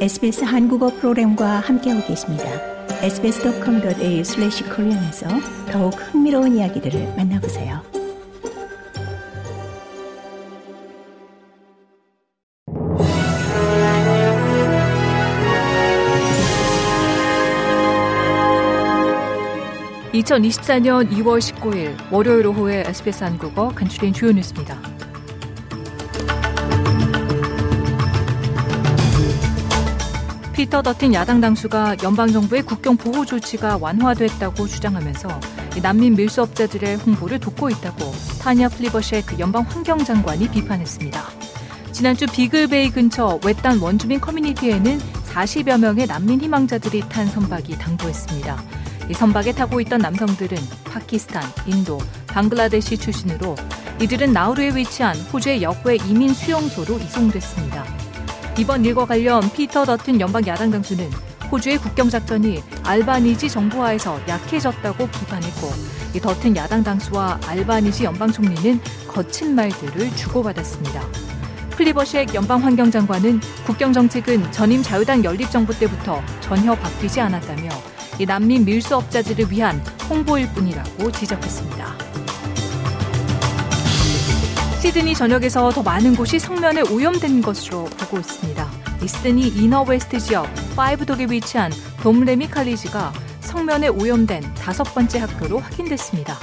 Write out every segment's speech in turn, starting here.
SBS 한국어 프로그램과 함께하고 계십니다. sbs.com.au/korean에서 더욱 흥미로운 이야기들을 만나보세요. (2024년 2월 19일) 월요일 오후에 SBS 한국어 간추린 주요 뉴스입니다. 피터 더튼 야당 당수가 연방정부의 국경 보호 조치가 완화됐다고 주장하면서 난민 밀수업자들의 홍보를 돕고 있다고 타니아 플리버셰크 연방 환경장관이 비판했습니다. 지난주 비글베이 근처 외딴 원주민 커뮤니티에는 40여 명의 난민 희망자들이 탄 선박이 당도했습니다. 이 선박에 타고 있던 남성들은 파키스탄, 인도, 방글라데시 출신으로 이들은 나우루에 위치한 호주의 역외 이민 수용소로 이송됐습니다. 이번 일과 관련 피터 더튼 연방 야당 당수는 호주의 국경작전이 알바니지 정부하에서 약해졌다고 비판했고 이 더튼 야당 당수와 알바니지 연방 총리는 거친 말들을 주고받았습니다. 플리버쉑 연방 환경장관은 국경 정책은 전임 자유당 연립정부 때부터 전혀 바뀌지 않았다며 이 난민 밀수업자들을 위한 홍보일 뿐이라고 지적했습니다. 시드니 전역에서 더 많은 곳이 석면에 오염된 것으로 보고 있습니다. 시드니 이너웨스트 지역 5독에 위치한 돔레미 칼리지가 석면에 오염된 다섯 번째 학교로 확인됐습니다.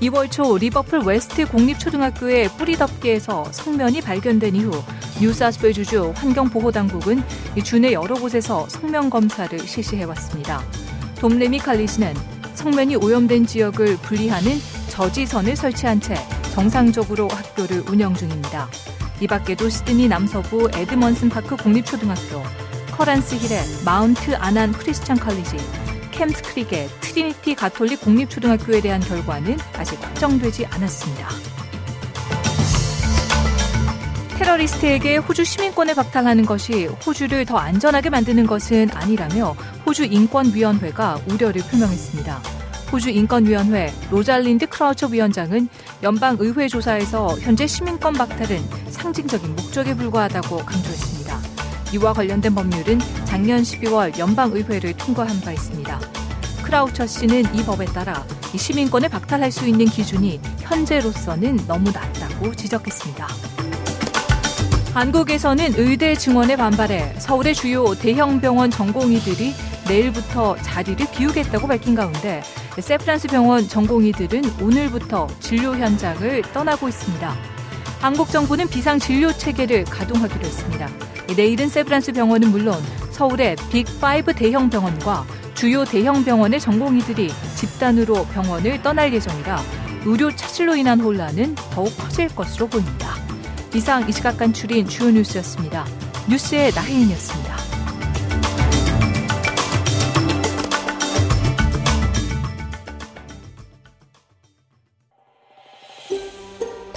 2월 초 리버풀 웨스트 공립초등학교의 뿌리 덮개에서 석면이 발견된 이후 뉴사우스웨일스주 환경보호당국은 주내 여러 곳에서 석면 검사를 실시해왔습니다. 돔레미 칼리지는 석면이 오염된 지역을 분리하는 저지선을 설치한 채 정상적으로 학교를 운영 중입니다. 이 밖에도 시드니 남서부 에드먼슨 파크 공립초등학교, 커란스 힐의 마운트 아난 크리스찬 칼리지, 캠스 크릭의 트리니티 가톨릭 공립초등학교에 대한 결과는 아직 확정되지 않았습니다. 테러리스트에게 호주 시민권을 박탈하는 것이 호주를 더 안전하게 만드는 것은 아니라며 호주 인권위원회가 우려를 표명했습니다. 호주 인권위원회 로잘린드 크라우처 위원장은 연방의회 조사에서 현재 시민권 박탈은 상징적인 목적에 불과하다고 강조했습니다. 이와 관련된 법률은 작년 12월 연방의회를 통과한 바 있습니다. 크라우처 씨는 이 법에 따라 이 시민권을 박탈할 수 있는 기준이 현재로서는 너무 낮다고 지적했습니다. 한국에서는 의대 증원에 반발해 서울의 주요 대형 병원 전공의들이 내일부터 자리를 비우겠다고 밝힌 가운데 세브란스 병원 전공의들은 오늘부터 진료 현장을 떠나고 있습니다. 한국 정부는 비상 진료 체계를 가동하기로 했습니다. 내일은 세브란스 병원은 물론 서울의 빅5 대형 병원과 주요 대형 병원의 전공의들이 집단으로 병원을 떠날 예정이라 의료 차질로 인한 혼란은 더욱 커질 것으로 보입니다. 이상 이 시각 간추린 주요 뉴스였습니다. 뉴스에 나혜인이었습니다.